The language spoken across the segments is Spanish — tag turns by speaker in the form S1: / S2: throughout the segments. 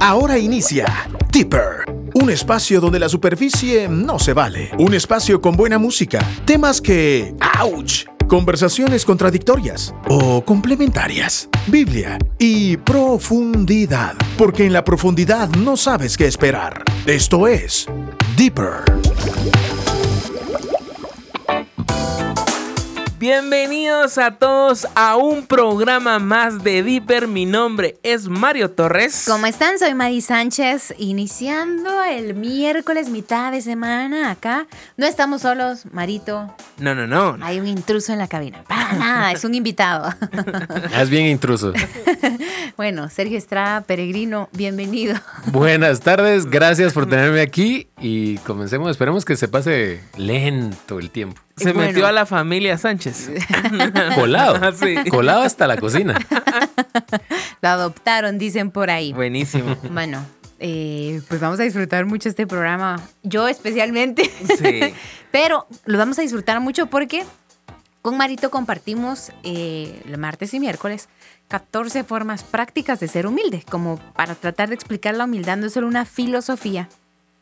S1: Ahora inicia Deeper, un espacio donde la superficie no se vale, un espacio con buena música, temas que, ¡ouch! Conversaciones contradictorias o complementarias, Biblia y profundidad, porque en la profundidad no sabes qué esperar. Esto es Deeper.
S2: Bienvenidos a todos a un programa más de Deeper. Mi nombre es Mario Torres.
S3: ¿Cómo están? Soy Madi Sánchez, iniciando el miércoles, mitad de semana acá. No estamos solos, Marito.
S2: No, no, no.
S3: Hay un intruso en la cabina. Para nada, es un invitado.
S4: Es bien intruso.
S3: bueno, Sergio Estrada, peregrino, bienvenido.
S4: Buenas tardes, gracias por tenerme aquí y comencemos. Esperemos que se pase lento el tiempo.
S2: Se
S3: Bueno.
S2: metió a la familia Sánchez.
S4: Colado.
S2: Sí.
S4: Colado hasta la cocina.
S3: Lo adoptaron, dicen por ahí.
S2: Buenísimo.
S3: Bueno, eh, pues vamos a disfrutar mucho este programa. Yo especialmente.
S2: Sí.
S3: Pero lo vamos a disfrutar mucho porque con Marito compartimos eh, el martes y miércoles 14 formas prácticas de ser humilde, como para tratar de explicar la humildad no es solo una filosofía,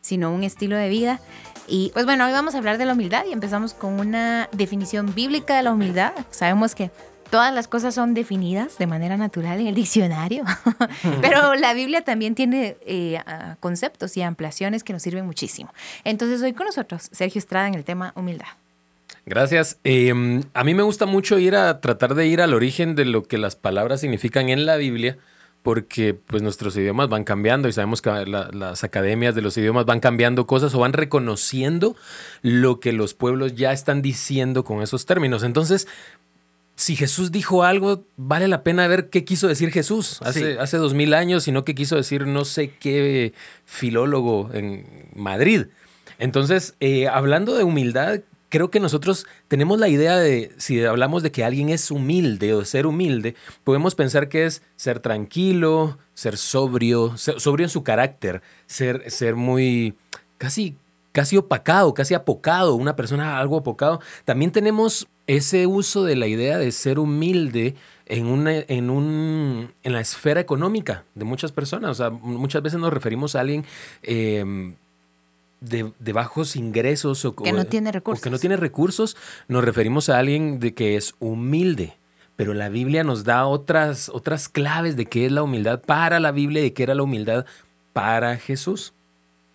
S3: sino un estilo de vida. Y pues bueno, hoy vamos a hablar de la humildad y empezamos con una definición bíblica de la humildad. Sabemos que todas las cosas son definidas de manera natural en el diccionario, pero la Biblia también tiene eh, conceptos y ampliaciones que nos sirven muchísimo. Entonces hoy con nosotros Sergio Estrada en el tema humildad.
S4: Gracias. Eh, a mí me gusta mucho ir a tratar de ir al origen de lo que las palabras significan en la Biblia, porque pues nuestros idiomas van cambiando y sabemos que la- las academias de los idiomas van cambiando cosas o van reconociendo lo que los pueblos ya están diciendo con esos términos. Entonces, si Jesús dijo algo, vale la pena ver qué quiso decir Jesús hace,
S2: Sí.
S4: hace dos mil años y no qué quiso decir no sé qué filólogo en Madrid. Entonces, eh, hablando de humildad, creo que nosotros tenemos la idea de, si hablamos de que alguien es humilde o ser humilde, podemos pensar que es ser tranquilo, ser sobrio, ser- sobrio en su carácter, ser, ser muy, casi, casi opacado, casi apocado, una persona algo apocado. También tenemos ese uso de la idea de ser humilde en, una, en, un, en la esfera económica de muchas personas. O sea, muchas veces nos referimos a alguien eh, de, de bajos ingresos o
S3: Que no tiene
S4: o
S3: recursos.
S4: que no tiene recursos, nos referimos a alguien de que es humilde. Pero la Biblia nos da otras, otras claves de qué es la humildad para la Biblia y de qué era la humildad para Jesús.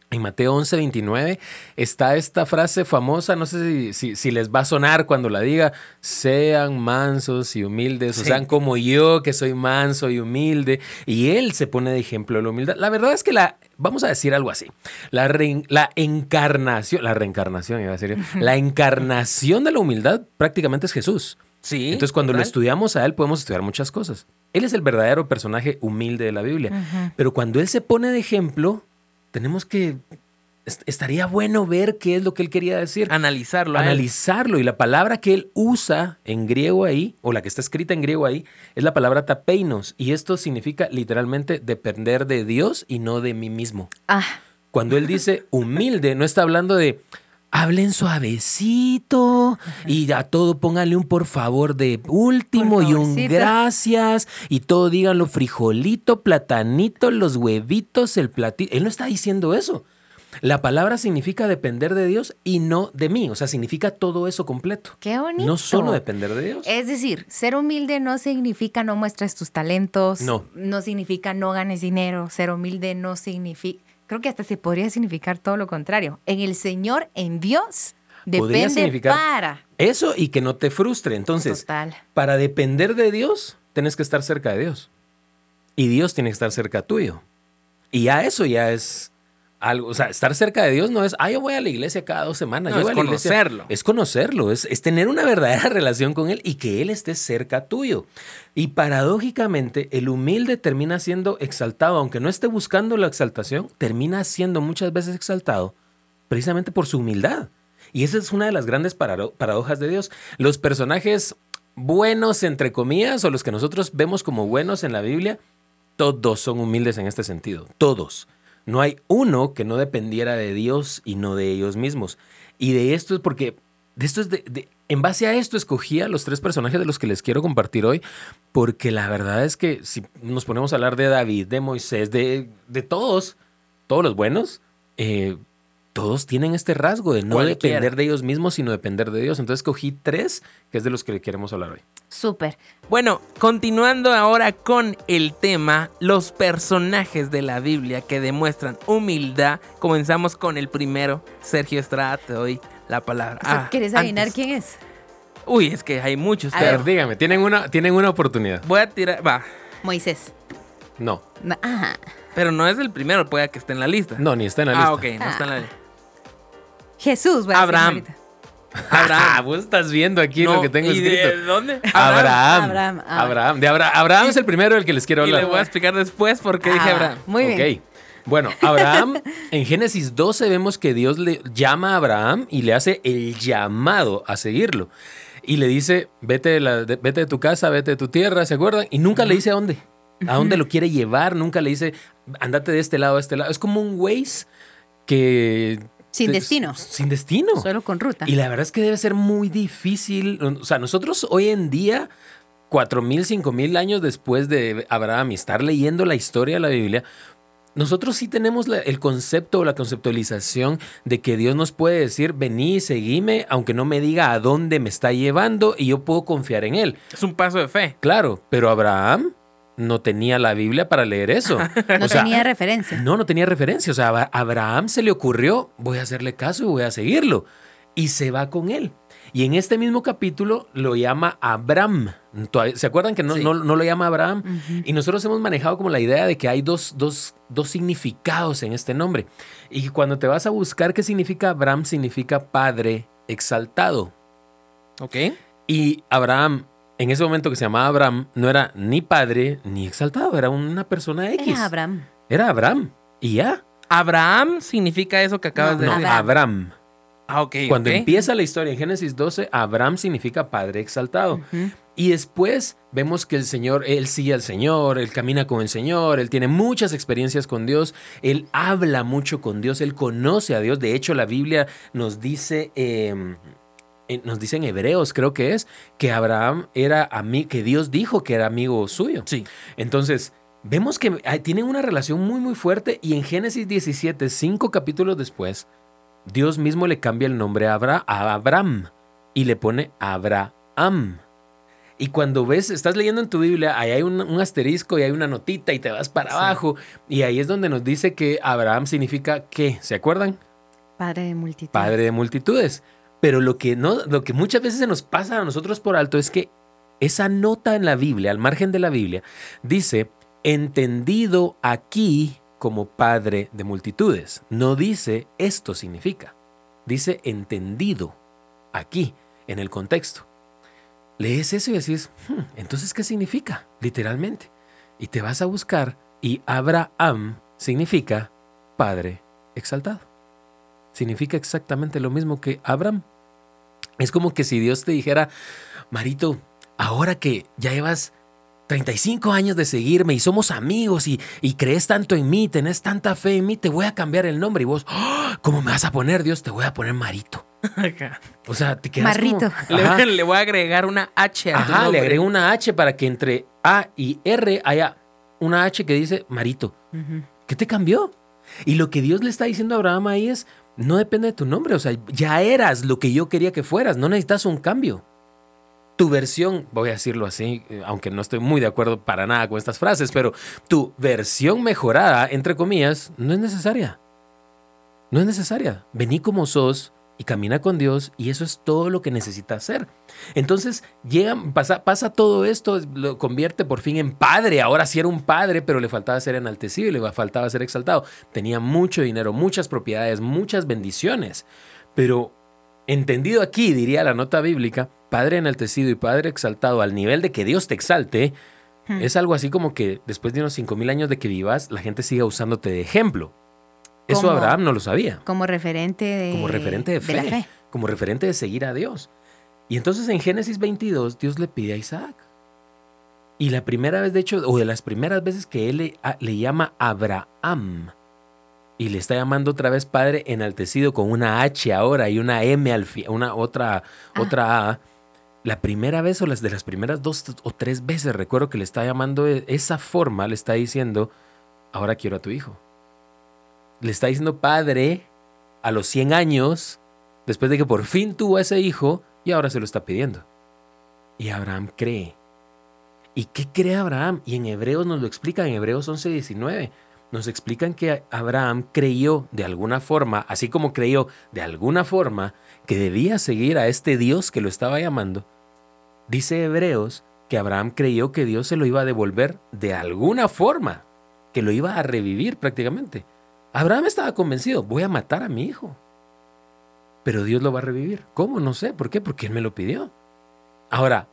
S4: En Mateo 11, 29 está esta frase famosa, no sé si, si- si les va a sonar cuando la diga, sean mansos y humildes, o sean como yo, que soy manso y humilde. Y él se pone de ejemplo de la humildad. La verdad es que la, vamos a decir algo así, la, rein- la encarnación, la reencarnación, iba a decir, la encarnación de la humildad prácticamente es Jesús.
S2: Sí.
S4: Entonces, cuando lo estudiamos a él, podemos estudiar muchas cosas. Él es el verdadero personaje humilde de la Biblia. Pero cuando él se pone de ejemplo, tenemos que. Est- Estaría bueno ver qué es lo que él quería decir.
S2: Analizarlo.
S4: Analizarlo. Y la palabra que él usa en griego ahí, o la que está escrita en griego ahí, es la palabra tapeinos. Y esto significa literalmente depender de Dios y no de mí mismo.
S3: Ah,
S4: Cuando él dice humilde, no está hablando de hablen suavecito y a todo pónganle un por favor de último y un gracias y todo díganlo frijolito, platanito, los huevitos, el platito. Él no está diciendo eso. La palabra significa depender de Dios y no de mí. O sea, significa todo eso completo.
S3: qué bonito.
S4: No solo depender de Dios.
S3: Es decir, ser humilde no significa no muestres tus talentos.
S4: No.
S3: No significa no ganes dinero. Ser humilde no significa. Creo que hasta se podría significar todo lo contrario. En el Señor, en Dios,
S4: Podría
S3: depende
S4: significar
S3: para.
S4: Eso y que no te frustre. Entonces,
S3: Total.
S4: para depender de Dios, tienes que estar cerca de Dios. Y Dios tiene que estar cerca tuyo. Y ya eso ya es algo. O sea, estar cerca de Dios no es, ah, yo voy a la iglesia cada dos semanas.
S2: No,
S4: yo
S2: es
S4: voy a la iglesia".
S2: conocerlo.
S4: Es conocerlo, es, es tener una verdadera relación con Él y que Él esté cerca tuyo. Y paradójicamente, el humilde termina siendo exaltado, aunque no esté buscando la exaltación, termina siendo muchas veces exaltado precisamente por su humildad. Y esa es una de las grandes parado- paradojas de Dios. Los personajes buenos, entre comillas, o los que nosotros vemos como buenos en la Biblia, todos son humildes en este sentido. Todos. No hay uno que no dependiera de Dios y no de ellos mismos. Y de esto es porque de esto es de, en base a esto escogí a los tres personajes de los que les quiero compartir hoy, porque la verdad es que si nos ponemos a hablar de David, de Moisés, de, de todos, todos los buenos, eh, todos tienen este rasgo de no depender de ellos mismos, sino depender de Dios. Entonces escogí tres, que es de los que queremos hablar hoy.
S3: Súper.
S2: Bueno, continuando ahora con el tema, los personajes de la Biblia que demuestran humildad. Comenzamos con el primero, Sergio Estrada, te doy la palabra. Ah,
S3: ¿Quieres adivinar
S2: antes.
S3: quién es?
S2: Uy, es que hay muchos,
S3: A
S2: pero
S4: Pero dígame, tienen una, tienen una oportunidad.
S2: voy a tirar, va,
S3: Moisés.
S4: No,
S3: Ajá.
S2: pero no es el primero, puede que esté en la lista.
S4: no, ni está en la lista.
S2: ah, ok, no está en la lista.
S3: Jesús, voy a decir
S2: Abraham.
S3: ahorita.
S4: Ah,
S2: Abraham.
S4: vos estás viendo aquí
S2: No,
S4: lo que tengo
S2: ¿y
S4: escrito.
S2: de dónde?
S4: Abraham.
S3: Abraham, ah.
S4: Abraham. De Abra- Abraham es el primero del que les quiero
S2: Y le
S4: hablar.
S2: voy a explicar después por qué dije
S3: Ah,
S2: Abraham.
S3: Muy bien.
S4: Ok. Bueno, Abraham, en Génesis 12 vemos que Dios le llama a Abraham y le hace el llamado a seguirlo. Y le dice, vete de, la- de- vete de tu casa, vete de tu tierra, ¿se acuerdan? Y nunca le dice a dónde. A dónde lo quiere llevar, nunca le dice, andate de este lado a este lado. Es como un Waze que...
S3: Sin destino.
S4: Sin destino.
S3: Solo con ruta.
S4: Y la verdad es que debe ser muy difícil. O sea, nosotros hoy en día, cuatro mil, cinco mil años después de Abraham y estar leyendo la historia de la Biblia, nosotros sí tenemos la- el concepto o la conceptualización de que Dios nos puede decir, vení, seguime, aunque no me diga a dónde me está llevando y yo puedo confiar en Él.
S2: Es un paso de fe.
S4: Claro, pero Abraham no tenía la Biblia para leer eso.
S3: no
S4: O sea,
S3: tenía referencia.
S4: no, no tenía referencia. O sea, a Abraham se le ocurrió, voy a hacerle caso y voy a seguirlo. Y se va con él. Y en este mismo capítulo lo llama Abraham. ¿Se acuerdan que no,
S2: Sí.
S4: no, no lo llama Abraham? Y nosotros hemos manejado como la idea de que hay dos, dos, dos significados en este nombre. Y cuando te vas a buscar qué significa Abraham, significa padre exaltado.
S2: ¿Ok?
S4: Y Abraham, en ese momento que se llamaba Abraham, no era ni padre ni exaltado, era una persona X.
S3: Era Abraham.
S4: Era Abraham. Y ya.
S2: Abraham significa eso que acabas
S3: No,
S2: de
S4: No,
S2: decir.
S3: Abraham.
S4: Abraham.
S2: Ah, ok.
S4: Cuando empieza la historia en Génesis 12, Abraham significa padre exaltado. Y después vemos que el Señor, él sigue al Señor, él camina con el Señor, él tiene muchas experiencias con Dios, él habla mucho con Dios, él conoce a Dios. De hecho, la Biblia nos dice, eh, nos dice en Hebreos, creo que es, que Abraham era amigo, que Dios dijo que era amigo suyo.
S2: Sí.
S4: Entonces, vemos que tienen una relación muy, muy fuerte y en Génesis 17, cinco capítulos después, Dios mismo le cambia el nombre a, Abra- a Abraham y le pone Abraham. Y cuando ves, estás leyendo en tu Biblia, ahí hay un, un asterisco y hay una notita y te vas para
S2: Sí.
S4: abajo. Y ahí es donde nos dice que Abraham significa qué, ¿se acuerdan?
S3: Padre de multitud.
S4: Padre de multitudes. Pero lo que, no, lo que muchas veces se nos pasa a nosotros por alto es que esa nota en la Biblia, al margen de la Biblia, dice, entendido aquí como Padre de multitudes. No dice esto significa. Dice entendido aquí, en el contexto. Lees eso y decís, "Hmm, entonces, ¿qué significa? Literalmente. Y te vas a buscar y Abraham significa Padre exaltado significa exactamente lo mismo que Abraham. Es como que si Dios te dijera, Marito, ahora que ya llevas 35 años de seguirme y somos amigos y, y crees tanto en mí, tenés tanta fe en mí, te voy a cambiar el nombre. Y vos, "Ah, ¿cómo me vas a poner, Dios? Te voy a poner Marito. O sea, te quedas como-
S3: Marrito.
S4: Ajá.
S2: Le, le voy a agregar una H a
S4: Ajá, le agrego una H para que entre A y R haya una H que dice Marito. ¿Qué te cambió? Y lo que Dios le está diciendo a Abraham ahí es, no depende de tu nombre, o sea, ya eras lo que yo quería que fueras, no necesitas un cambio. Tu versión, voy a decirlo así, eh, aunque no estoy muy de acuerdo para nada con estas frases, pero tu versión mejorada, entre comillas, no es necesaria. No es necesaria. Vení como sos y camina con Dios y eso es todo lo que necesitas hacer. Entonces llega, pasa, pasa todo esto, lo convierte por fin en padre. Ahora sí era un padre, pero le faltaba ser enaltecido y le faltaba ser exaltado. Tenía mucho dinero, muchas propiedades, muchas bendiciones. Pero entendido aquí, diría la nota bíblica, padre enaltecido y padre exaltado al nivel de que Dios te exalte,
S3: Hmm.
S4: es algo así como que después de unos 5.000 años de que vivas, la gente siga usándote de ejemplo. Eso
S3: Como-
S4: Abraham no lo sabía
S3: Como referente de,
S4: como referente de fe,
S3: la fe.
S4: como referente de seguir a Dios. Y entonces en Génesis 22 Dios le pide a Isaac. Y la primera vez, de hecho, o de las primeras veces que él le, a- le llama Abraham, y le está llamando otra vez padre enaltecido con una H ahora y una M al fin, una otra,
S3: Ah.
S4: otra A. La primera vez o las de las primeras dos o tres veces recuerdo que le está llamando de esa forma, le está diciendo, ahora quiero a tu hijo. Le está diciendo padre a los 100 años, después de que por fin tuvo a ese hijo y ahora se lo está pidiendo. Y Abraham cree. ¿Y qué cree Abraham? Y en Hebreos nos lo explica, en Hebreos 11, 19. Nos explican que Abraham creyó de alguna forma, así como creyó de alguna forma que debía seguir a este Dios que lo estaba llamando. Dice Hebreos que Abraham creyó que Dios se lo iba a devolver de alguna forma, que lo iba a revivir prácticamente. Abraham estaba convencido, voy a matar a mi hijo. Pero Dios lo va a revivir. ¿Cómo? No sé. ¿Por qué? Porque Él me lo pidió. Ahora,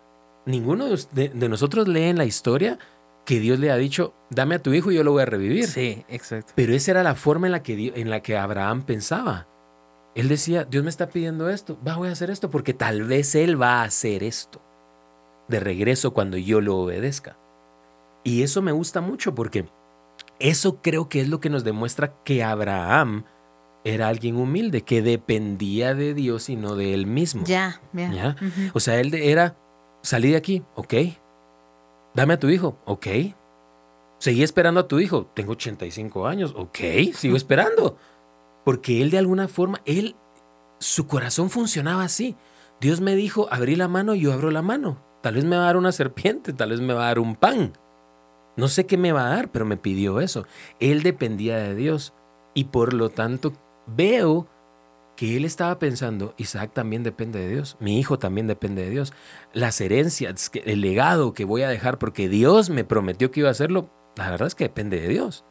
S4: ninguno de, nosotros lee en la historia que Dios le ha dicho, dame a tu hijo y yo lo voy a revivir.
S2: Sí, exacto.
S4: Pero esa era la forma en la que, en la que Abraham pensaba. Él decía, Dios me está pidiendo esto, va, voy a hacer esto, porque tal vez Él va a hacer esto de regreso cuando yo lo obedezca. Y eso me gusta mucho porque eso creo que es lo que nos demuestra que Abraham era alguien humilde, que dependía de Dios y no de él mismo.
S3: Ya, ya.
S4: O sea, él era, salí de aquí, ok. Dame a tu hijo, ok. Seguí esperando a tu hijo, tengo 85 años, ok, sigo esperando. Porque él de alguna forma, él, su corazón funcionaba así. Dios me dijo, abrí la mano y yo abro la mano. Tal vez me va a dar una serpiente, tal vez me va a dar un pan. No sé qué me va a dar, pero me pidió eso. Él dependía de Dios. Y por lo tanto, veo que él estaba pensando, Isaac también depende de Dios, mi hijo también depende de Dios. Las herencias, el legado que voy a dejar porque Dios me prometió que iba a hacerlo, la verdad es que depende de Dios.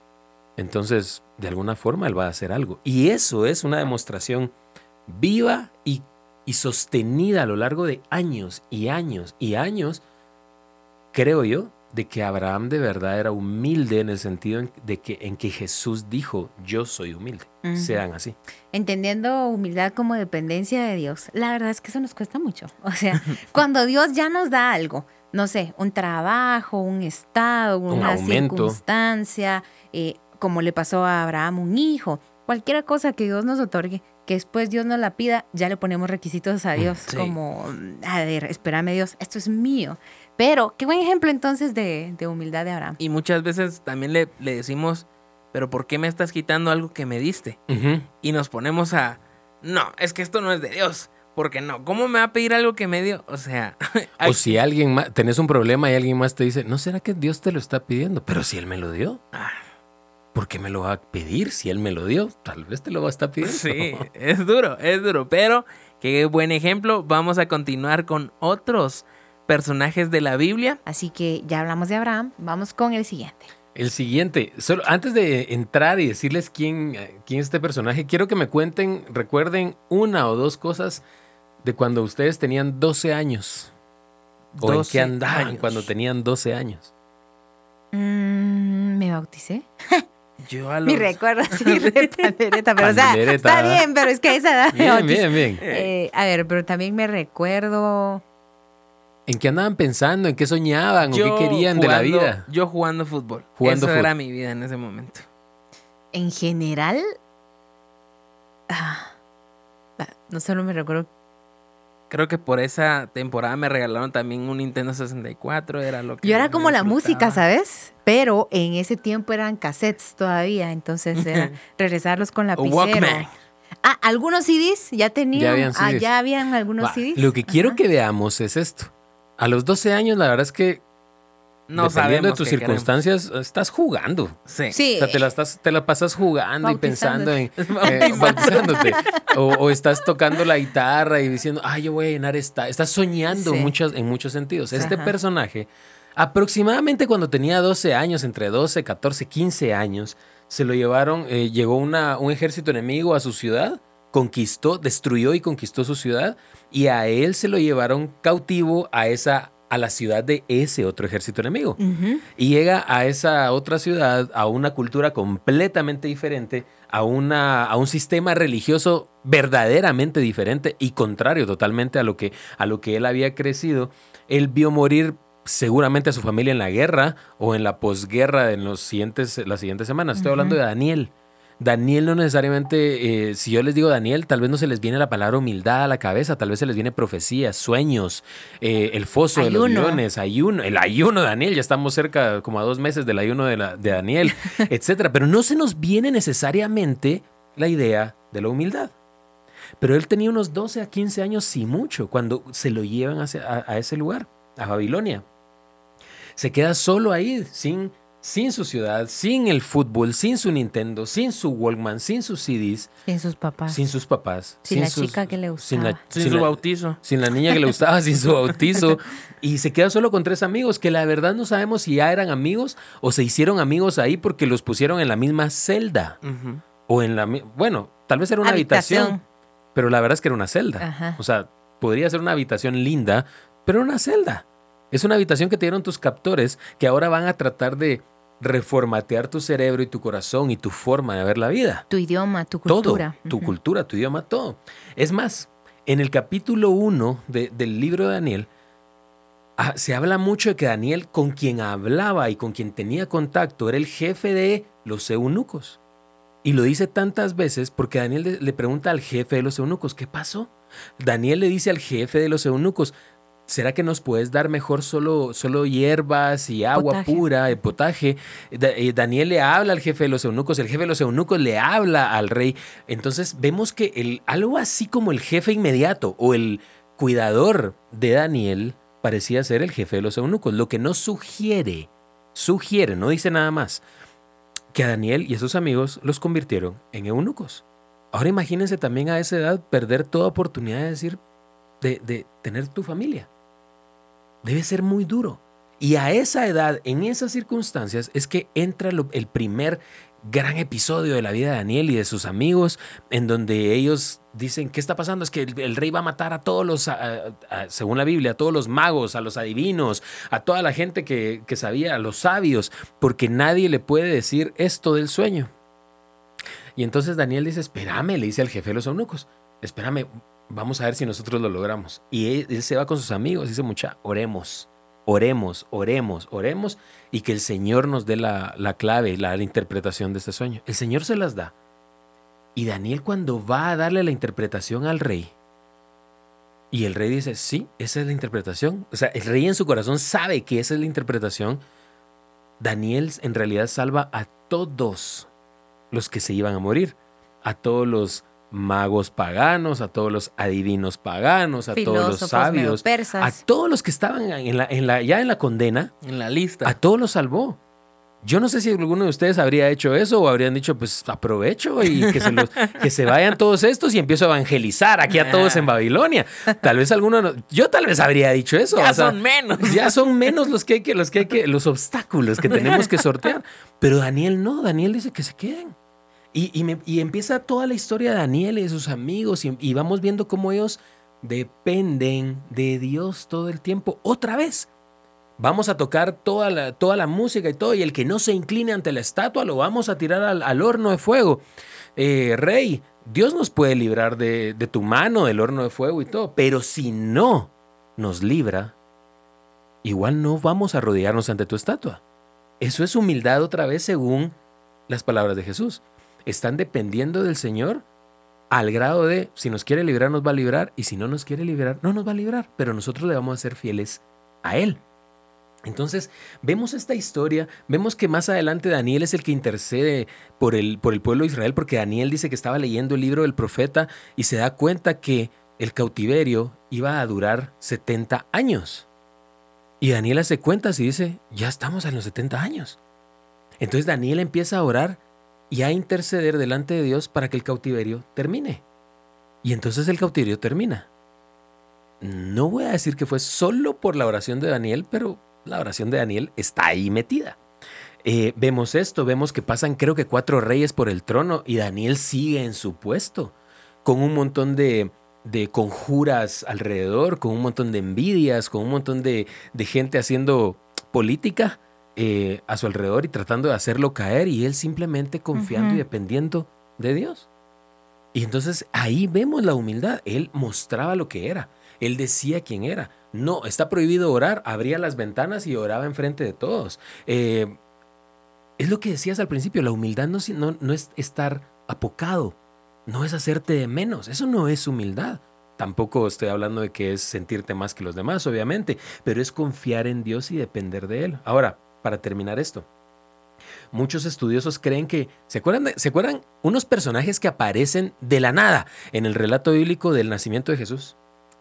S4: Entonces, de alguna forma, él va a hacer algo. Y eso es una demostración viva y, y sostenida a lo largo de años y años y años, creo yo, de que Abraham de verdad era humilde en el sentido en- de que, en que Jesús dijo, yo soy humilde, sean así.
S3: Entendiendo humildad como dependencia de Dios, la verdad es que eso nos cuesta mucho. O sea, cuando Dios ya nos da algo, no sé, un trabajo, un estado, una
S4: aumento.
S3: circunstancia, eh, como le pasó a Abraham, un hijo, cualquier cosa que Dios nos otorgue, que después Dios nos la pida, ya le ponemos requisitos a Dios,
S2: Sí.
S3: como, a ver, espérame Dios, esto es mío. Pero, qué buen ejemplo entonces de, de humildad de Abraham.
S2: Y muchas veces también le, le decimos, pero ¿por qué me estás quitando algo que me diste?
S4: Ujú.
S2: Y nos ponemos a, no, es que esto no es de Dios. Porque no, ¿cómo me va a pedir algo que me dio? O sea,
S4: O
S2: hay-
S4: si alguien más, tenés un problema y alguien más te dice, ¿no será que Dios te lo está pidiendo? Pero si Él me lo dio,
S2: Ah.
S4: ¿por qué me lo va a pedir? Si Él me lo dio, tal vez te lo va a estar pidiendo.
S2: Sí, es duro, es duro. Pero qué buen ejemplo. Vamos a continuar con otros personajes de la Biblia.
S3: Así que ya hablamos de Abraham, vamos con el siguiente.
S4: El siguiente, solo antes de entrar y decirles quién, eh, quién es este personaje, quiero que me cuenten, recuerden una o dos cosas de cuando ustedes tenían 12 años. O en
S2: 12
S4: qué andaban
S2: años.
S4: cuando tenían 12 años.
S3: Mm, me bauticé.
S2: Yo a los...
S3: Mi recuerdo, sí, de pandereta, pero o sea,
S4: Pandereta.
S3: está bien, pero es que a esa edad
S4: Bien, bien, bien.
S3: Eh, a ver, pero también me recuerdo.
S4: ¿En qué andaban pensando? ¿En qué soñaban? ¿O qué querían de la vida?
S2: Yo jugando fútbol.
S4: Jugando
S2: Eso
S4: fútbol.
S2: era mi vida en ese momento.
S3: En general. ah, no solo me recuerdo.
S2: Creo que por esa temporada me regalaron también un Nintendo 64. Era lo que
S3: Yo era como la música, ¿sabes? Pero en ese tiempo eran cassettes todavía, entonces era regresarlos con lapicero.
S2: Walkman.
S3: Ah, algunos CDs ya tenían.
S4: Ya habían
S3: Ah,
S4: CDs.
S3: ya habían algunos CDs.
S4: Lo que quiero
S3: Ajá.
S4: que veamos es esto. A los 12 años, la verdad es que,
S2: No
S4: dependiendo de tus
S2: queremos.
S4: circunstancias, estás jugando.
S2: Sí.
S3: Sí.
S4: O sea, te la, estás, te la pasas jugando y pensando en eh, bautizándote. O, o estás tocando la guitarra y diciendo, ah, yo voy a llenar esta. Estás soñando
S3: Sí.
S4: muchas, en muchos sentidos. Este
S3: Ajá.
S4: personaje, aproximadamente cuando tenía 12 años, entre 12, 14, 15 años, se lo llevaron, eh, llegó una, un ejército enemigo a su ciudad, conquistó, destruyó y conquistó su ciudad, y a él se lo llevaron cautivo a esa a la ciudad de ese otro ejército enemigo. Y llega a esa otra ciudad, a una cultura completamente diferente, a, una, a un sistema religioso verdaderamente diferente y contrario totalmente a lo, que, a lo que él había crecido. Él vio morir seguramente a su familia en la guerra o en la posguerra en los siguientes, las siguientes semanas. Estoy hablando de Daniel. Daniel no necesariamente, eh, si yo les digo Daniel, tal vez no se les viene la palabra humildad a la cabeza, tal vez se les viene profecía, sueños, eh, el foso de los leones, ayuno, el ayuno de Daniel, ya estamos cerca como a dos meses del ayuno de, la- de Daniel, etcétera. Pero no se nos viene necesariamente la idea de la humildad. Pero él tenía unos 12 a 15 años, si mucho, cuando se lo llevan hacia- a, a ese lugar, a Babilonia. Se queda solo ahí, sin, sin su ciudad, sin el fútbol, sin su Nintendo, sin su Walkman, sin sus CDs,
S3: Sin sus papás.
S4: sin sus papás.
S3: Sin la
S4: sus-
S3: chica que le
S4: sin la-
S3: gustaba.
S2: Sin,
S4: sin
S2: su
S4: la-
S2: bautizo.
S4: sin la niña que le gustaba, sin su bautizo. Y se queda solo con tres amigos, que la verdad no sabemos si ya eran amigos o se hicieron amigos ahí porque los pusieron en la misma celda. O en la... Bueno, tal vez era una habitación,
S3: Habitación.
S4: pero la verdad es que era una celda.
S3: Ajá.
S4: O sea, podría ser una habitación linda, pero era una celda. Es una habitación que te dieron tus captores que ahora van a tratar de reformatear tu cerebro y tu corazón y tu forma de ver la vida
S3: Tu idioma, tu cultura.
S4: todo, tu cultura, tu idioma, todo. Es más, en el capítulo 1 del libro de Daniel, ah, se habla mucho de que Daniel con quien hablaba y con quien tenía contacto era el jefe de los eunucos. Y lo dice tantas veces porque Daniel le pregunta al jefe de los eunucos, ¿qué pasó? Daniel le dice al jefe de los eunucos, ¿será que nos puedes dar mejor solo, solo hierbas y agua
S3: Potaje.
S4: pura, el potaje? Da- eh, Daniel le habla al jefe de los eunucos, el jefe de los eunucos le habla al rey. Entonces vemos que el, algo así como el jefe inmediato o el cuidador de Daniel parecía ser el jefe de los eunucos, lo que no sugiere, sugiere, no dice nada más, que a Daniel y a sus amigos los convirtieron en eunucos. Ahora imagínense también a esa edad perder toda oportunidad de decir, de, de tener tu familia. Debe ser muy duro. Y a esa edad, en esas circunstancias, es que entra el primer gran episodio de la vida de Daniel y de sus amigos, en donde ellos dicen, ¿qué está pasando? Es que el, rey va a matar a todos los, según la Biblia, a todos los magos, a los adivinos, a toda la gente que, que sabía, a los sabios, porque nadie le puede decir esto del sueño. Y entonces Daniel dice, espérame, le dice al jefe de los eunucos, espérame, vamos a ver si nosotros lo logramos. Y él, se va con sus amigos dice, mucha, oremos, oremos, oremos, oremos, y que el Señor nos dé la, la clave, la, la interpretación de este sueño. El Señor se las da. Y Daniel cuando va a darle la interpretación al rey, y el rey dice, sí, esa es la interpretación. O sea, el rey en su corazón sabe que esa es la interpretación. Daniel en realidad salva a todos los que se iban a morir, a todos los magos paganos, a todos los adivinos paganos, a todos los sabios, a
S3: persas.
S4: todos los que estaban en la, en la, ya en la condena,
S2: En la lista.
S4: a todos los salvó. Yo no sé si alguno de ustedes habría hecho eso o habrían dicho, pues aprovecho y que se, los- que se vayan todos estos y empiezo a evangelizar aquí a todos en Babilonia. Tal vez alguno, no- yo tal vez habría dicho eso.
S2: ya
S4: o sea,
S2: son menos.
S4: ya son menos los que hay que, los que hay que, los obstáculos que tenemos que sortear. Pero Daniel no, Daniel dice que se queden. Y, y me- y empieza toda la historia de Daniel y de sus amigos y, vamos viendo cómo ellos dependen de Dios todo el tiempo. Otra vez. Vamos a tocar toda la, toda la música y todo, y el que no se incline ante la estatua lo vamos a tirar al, al horno de fuego. Eh, rey, Dios nos puede librar de, de tu mano, del horno de fuego y todo, pero si no nos libra, igual no vamos a arrodillarnos ante tu estatua. Eso es humildad otra vez según las palabras de Jesús. Están dependiendo del Señor al grado de, si nos quiere librar, nos va a librar, y si no nos quiere librar, no nos va a librar, pero nosotros le vamos a ser fieles a Él. Entonces, vemos esta historia, vemos que más adelante Daniel es el que intercede por el, por el pueblo de Israel, porque Daniel dice que estaba leyendo el libro del profeta y se da cuenta que el cautiverio iba a durar 70 años. Y Daniel hace cuentas y dice, ya estamos en los 70 años. Entonces Daniel empieza a orar y a interceder delante de Dios para que el cautiverio termine. Y entonces el cautiverio termina. No voy a decir que fue solo por la oración de Daniel, pero la oración de Daniel está ahí metida. Eh, vemos esto, vemos que pasan creo que cuatro reyes por el trono y Daniel sigue en su puesto, con un montón de, de conjuras alrededor, con un montón de envidias, con un montón de, de gente haciendo política eh, a su alrededor y tratando de hacerlo caer y él simplemente confiando y dependiendo de Dios. Y entonces ahí vemos la humildad. Él mostraba lo que era. Él decía quién era. No, está prohibido orar. Abría las ventanas y oraba enfrente de todos. Eh, es lo que decías al principio, la humildad no, no, no es estar apocado, no es hacerte de menos, eso no es humildad. Tampoco estoy hablando de que es sentirte más que los demás, obviamente, pero es confiar en Dios y depender de Él. Ahora, para terminar esto, muchos estudiosos creen que, ¿se acuerdan, ¿se acuerdan unos personajes que aparecen de la nada en el relato bíblico del nacimiento de Jesús?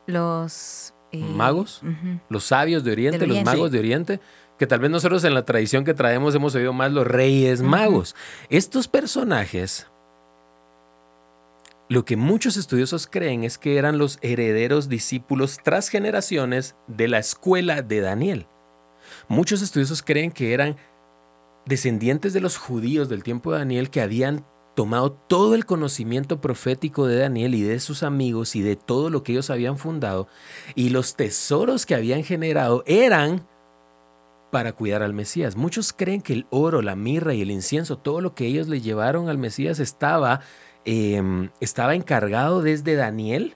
S3: Los
S4: eh, magos, los sabios de Oriente, los magos de Oriente, que tal vez nosotros en la tradición que traemos hemos oído más los reyes magos. Estos personajes lo que muchos estudiosos creen es que eran los herederos discípulos tras generaciones de la escuela de Daniel. Muchos estudiosos creen que eran descendientes de los judíos del tiempo de Daniel que habían tomado todo el conocimiento profético de Daniel y de sus amigos y de todo lo que ellos habían fundado y los tesoros que habían generado eran para cuidar al Mesías. Muchos creen que el oro, la mirra y el incienso, todo lo que ellos le llevaron al Mesías estaba Em, estaba encargado desde Daniel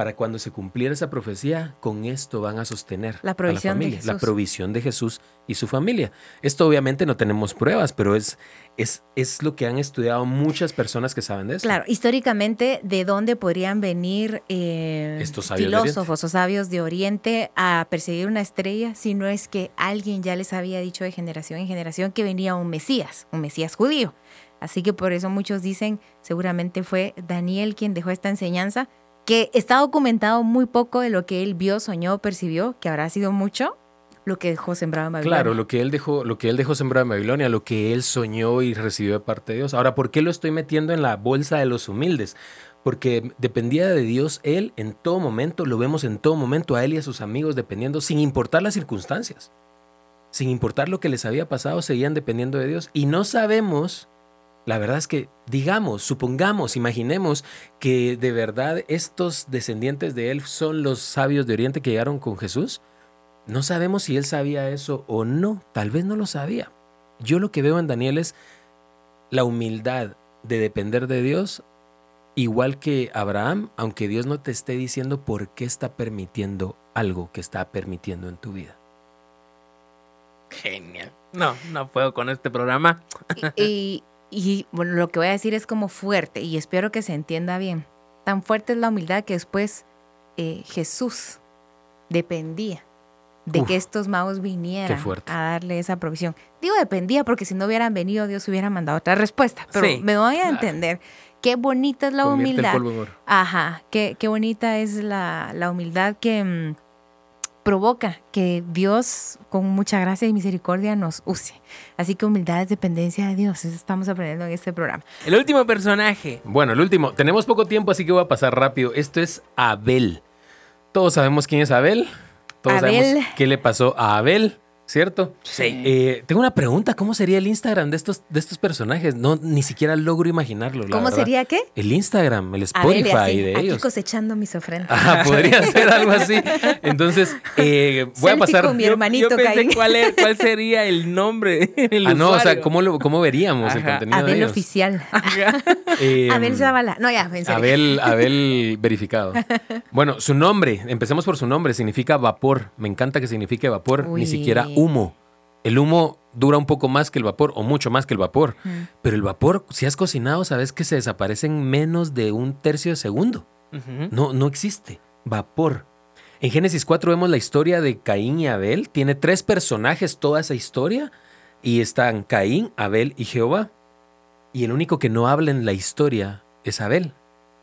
S4: para cuando se cumpliera esa profecía, con esto van a sostener
S3: la provisión,
S4: la,
S3: de Jesús.
S4: la provisión de Jesús y su familia. Esto obviamente no tenemos pruebas, pero es, es, es lo que han estudiado muchas personas que saben de eso.
S3: Claro, históricamente, ¿de dónde podrían venir eh,
S4: Estos
S3: filósofos o sabios de Oriente a perseguir una estrella si no es que alguien ya les había dicho de generación en generación que venía un Mesías, un Mesías judío? Así que por eso muchos dicen, seguramente fue Daniel quien dejó esta enseñanza, que está documentado muy poco de lo que él vio, soñó, percibió, que habrá sido mucho lo que dejó sembrado en Babilonia.
S4: Claro, lo que él dejó, lo que él dejó sembrado en Babilonia, lo que él soñó y recibió de parte de Dios. Ahora, ¿por qué lo estoy metiendo en la bolsa de los humildes? Porque dependía de Dios él en todo momento, lo vemos en todo momento a él y a sus amigos dependiendo sin importar las circunstancias. Sin importar lo que les había pasado, seguían dependiendo de Dios y no sabemos la verdad es que digamos, supongamos, imaginemos que de verdad estos descendientes de él son los sabios de Oriente que llegaron con Jesús. No sabemos si él sabía eso o no, tal vez no lo sabía. Yo lo que veo en Daniel es la humildad de depender de Dios, igual que Abraham, aunque Dios no te esté diciendo por qué está permitiendo algo que está permitiendo en tu vida.
S2: Genial. No, no puedo con este programa.
S3: y, y bueno, lo que voy a decir es como fuerte y espero que se entienda bien. Tan fuerte es la humildad que después eh, Jesús dependía de que estos magos vinieran a darle esa provisión. Digo dependía porque si no hubieran venido Dios hubiera mandado otra respuesta, pero me voy a entender. Qué bonita es la humildad. Ajá, qué, qué bonita es la, la humildad que... Provoca que Dios con mucha gracia y misericordia nos use. Así que humildad es dependencia de Dios. Eso estamos aprendiendo en este programa.
S2: El último personaje.
S4: Bueno, el último. Tenemos poco tiempo, así que voy a pasar rápido. Esto es Abel. Todos sabemos quién es Abel. Todos sabemos qué le pasó a Abel. ¿Cierto?
S2: Sí.
S4: Eh, tengo una pregunta, ¿cómo sería el Instagram de estos, de estos personajes? No, ni siquiera logro imaginarlo.
S3: ¿Cómo sería qué?
S4: El Instagram, el Spotify de
S3: aquí
S4: ellos.
S3: cosechando mis ofrendas.
S4: Ah, podría ser algo así. Entonces, eh, voy a pasar.
S3: Con mi hermanito
S2: yo, pensé cuál, cuál, sería el nombre. El
S4: ah, no, o sea, ¿cómo, cómo veríamos el contenido
S3: Abel
S4: de ellos?
S3: oficial. Eh, Abel Zavala. No, ya, pensé.
S4: Abel, Abel verificado. Bueno, su nombre, empecemos por su nombre, significa vapor. Me encanta que signifique vapor, ni siquiera humo. El humo dura un poco más que el vapor o mucho más que el vapor. Pero el vapor, si has cocinado, sabes que se desaparece en menos de un tercio de segundo. no, no existe. Vapor. En Génesis 4 vemos la historia de Caín y Abel. Tiene tres personajes toda esa historia. Y están Caín, Abel y Jehová. Y el único que no habla en la historia es Abel.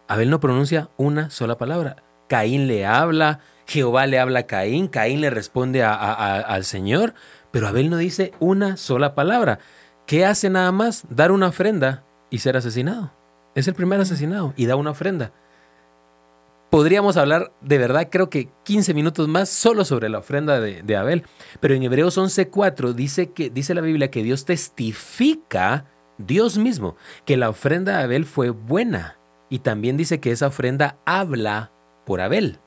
S4: Abel no pronuncia una sola palabra. Caín le habla, Jehová le habla a Caín, Caín le responde al Señor, pero Abel no dice una sola palabra. ¿Qué hace nada más? Dar una ofrenda y ser asesinado. Es el primer asesinado y da una ofrenda. Podríamos hablar de verdad, creo que 15 minutos más solo sobre la ofrenda de, Abel. Pero en Hebreos 11:4 dice, que, dice la Biblia que Dios testifica, Dios mismo, que la ofrenda de Abel fue buena. Y también dice que esa ofrenda habla por Abel.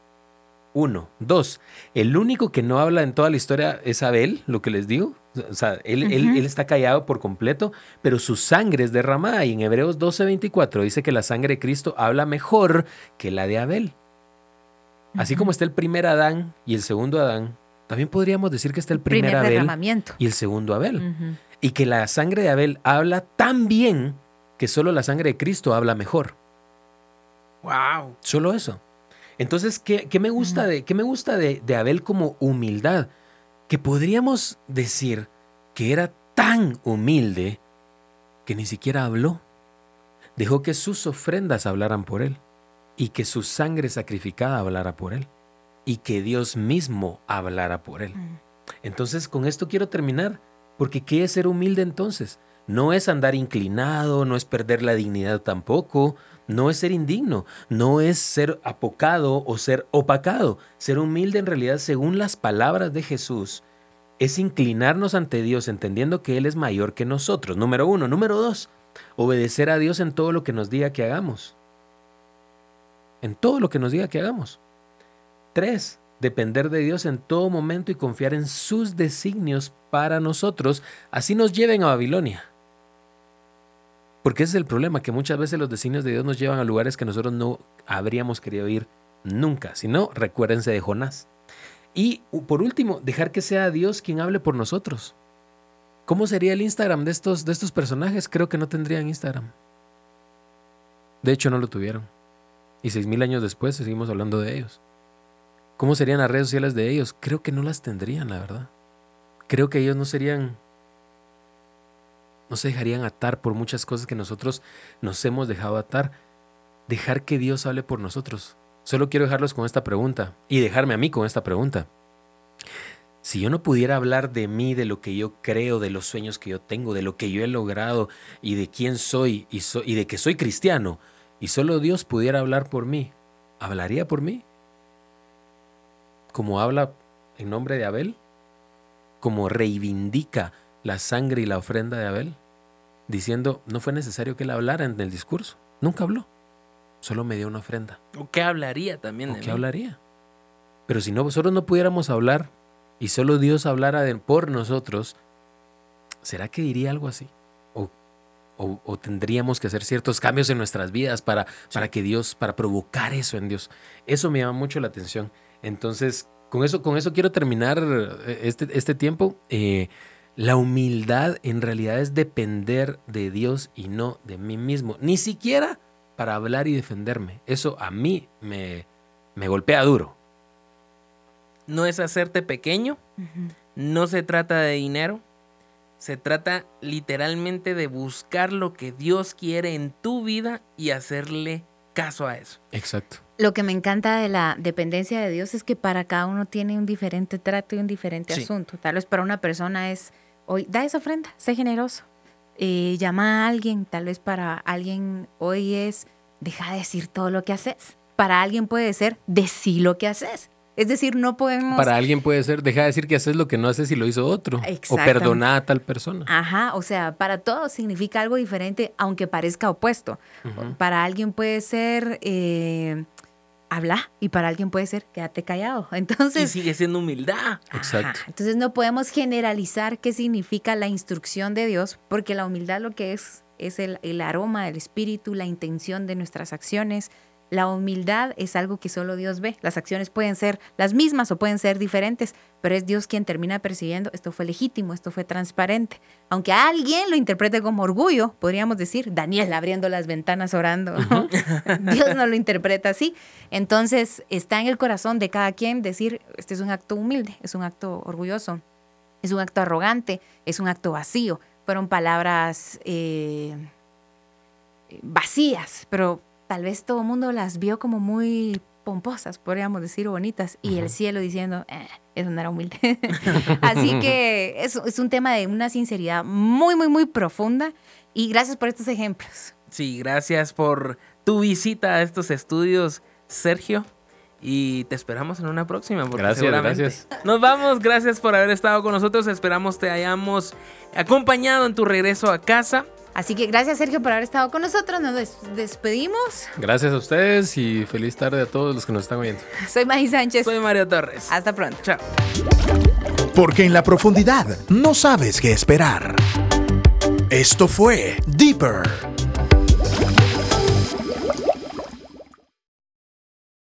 S4: Uno. Dos, el único que no habla en toda la historia es Abel, lo que les digo. O sea, él, él, está callado por completo, pero su sangre es derramada. Y en Hebreos 12:24 dice que la sangre de Cristo habla mejor que la de Abel. Así como está el primer Adán y el segundo Adán, también podríamos decir que está el primer, Abel y el segundo Abel. y que la sangre de Abel habla tan bien que solo la sangre de Cristo habla mejor.
S2: Wow.
S4: Solo eso. Entonces, ¿qué, qué me gusta, de, qué me gusta de, de Abel como humildad? Que podríamos decir que era tan humilde que ni siquiera habló. Dejó que sus ofrendas hablaran por él y que su sangre sacrificada hablara por él y que Dios mismo hablara por él.
S3: Mm.
S4: Entonces, con esto quiero terminar, porque ¿qué es ser humilde entonces? No es andar inclinado, no es perder la dignidad tampoco, no es ser indigno, no es ser apocado o ser opacado. Ser humilde en realidad, según las palabras de Jesús, es inclinarnos ante Dios entendiendo que Él es mayor que nosotros. Número uno. Número dos, obedecer a Dios en todo lo que nos diga que hagamos. En todo lo que nos diga que hagamos. Tres, depender de Dios en todo momento y confiar en sus designios para nosotros, así nos lleven a Babilonia. Porque ese es el problema, que muchas veces los designios de Dios nos llevan a lugares que nosotros no habríamos querido ir nunca. Si no, recuérdense de Jonás. Y por último, dejar que sea Dios quien hable por nosotros. ¿Cómo sería el Instagram de estos, de estos personajes? Creo que no tendrían Instagram. De hecho, no lo tuvieron. Y seis mil años después seguimos hablando de ellos. ¿Cómo serían las redes sociales de ellos? Creo que no las tendrían, la verdad. Creo que ellos no serían, no se dejarían atar por muchas cosas que nosotros nos hemos dejado atar. Dejar que Dios hable por nosotros. Solo quiero dejarlos con esta pregunta y dejarme a mí con esta pregunta. Si yo no pudiera hablar de mí, de lo que yo creo, de los sueños que yo tengo, de lo que yo he logrado y de quién soy y, de que soy cristiano, y solo Dios pudiera hablar por mí, ¿hablaría por mí? Como habla en nombre de Abel, como reivindica la sangre y la ofrenda de Abel, diciendo, no fue necesario que él hablara en el discurso, nunca habló, solo me dio una ofrenda.
S2: ¿O qué hablaría también
S4: ¿O
S2: de
S4: qué
S2: mí?
S4: hablaría? Pero si nosotros no pudiéramos hablar y solo Dios hablara de- por nosotros, ¿será que diría algo así? ¿O, o- o tendríamos que hacer ciertos cambios en nuestras vidas para, para que Dios, para provocar eso en Dios? Eso me llama mucho la atención. Entonces, con eso, con eso quiero terminar eh, este, este tiempo. Eh, la humildad en realidad es depender de Dios y no de mí mismo. Ni siquiera para hablar y defenderme. Eso a mí me, me golpea duro.
S2: No es hacerte pequeño, no se trata de dinero, se trata literalmente de buscar lo que Dios quiere en tu vida y hacerle caso a eso.
S4: Exacto.
S3: Lo que me encanta de la dependencia de Dios es que para cada uno tiene un diferente trato y un diferente
S2: Sí.
S3: asunto. Tal vez para una persona es, hoy, da esa ofrenda, sé generoso. Eh, llama a alguien, tal vez para alguien hoy es, deja de decir todo lo que haces. Para alguien puede ser, decí lo que haces. Es decir, no podemos...
S4: Para alguien puede ser, deja de decir que haces lo que no haces y lo hizo otro. O
S3: Exactamente.
S4: perdona a tal persona.
S3: Ajá, o sea, para todos significa algo diferente, aunque parezca opuesto. Para alguien puede ser eh, habla y para alguien puede ser quédate callado.
S2: Y
S3: Entonces,
S2: sigue siendo humildad.
S4: Exacto.
S3: ajá, entonces no podemos generalizar qué significa la instrucción de Dios, porque la humildad lo que es es el, el aroma del espíritu, la intención de nuestras acciones. La humildad es algo que solo Dios ve. Las acciones pueden ser las mismas o pueden ser diferentes, pero es Dios quien termina percibiendo esto fue legítimo, esto fue transparente. Aunque alguien lo interprete como orgullo, podríamos decir, Daniel abriendo las ventanas orando. Dios no lo interpreta así. Entonces está en el corazón de cada quien decir, este es un acto humilde, es un acto orgulloso, es un acto arrogante, es un acto vacío. Fueron palabras eh, vacías, pero tal vez todo el mundo las vio como muy pomposas, podríamos decir, o bonitas, y el cielo diciendo, "Eh, eso no era humilde. Así que es, es un tema de una sinceridad muy, muy, muy profunda, y gracias por estos ejemplos.
S2: Sí, gracias por tu visita a estos estudios, Sergio. Y te esperamos en una próxima. porque
S4: Gracias,
S2: seguramente-
S4: gracias.
S2: Nos vamos, gracias por haber estado con nosotros. Esperamos te hayamos acompañado en tu regreso a casa.
S3: Así que gracias, Sergio, por haber estado con nosotros. Nos des- despedimos.
S4: Gracias a ustedes y feliz tarde a todos los que nos están oyendo.
S3: Soy Maggie Sánchez.
S2: Soy Mario Torres.
S3: Hasta pronto.
S2: Chao.
S1: Porque en la profundidad no sabes qué esperar. Esto fue Deeper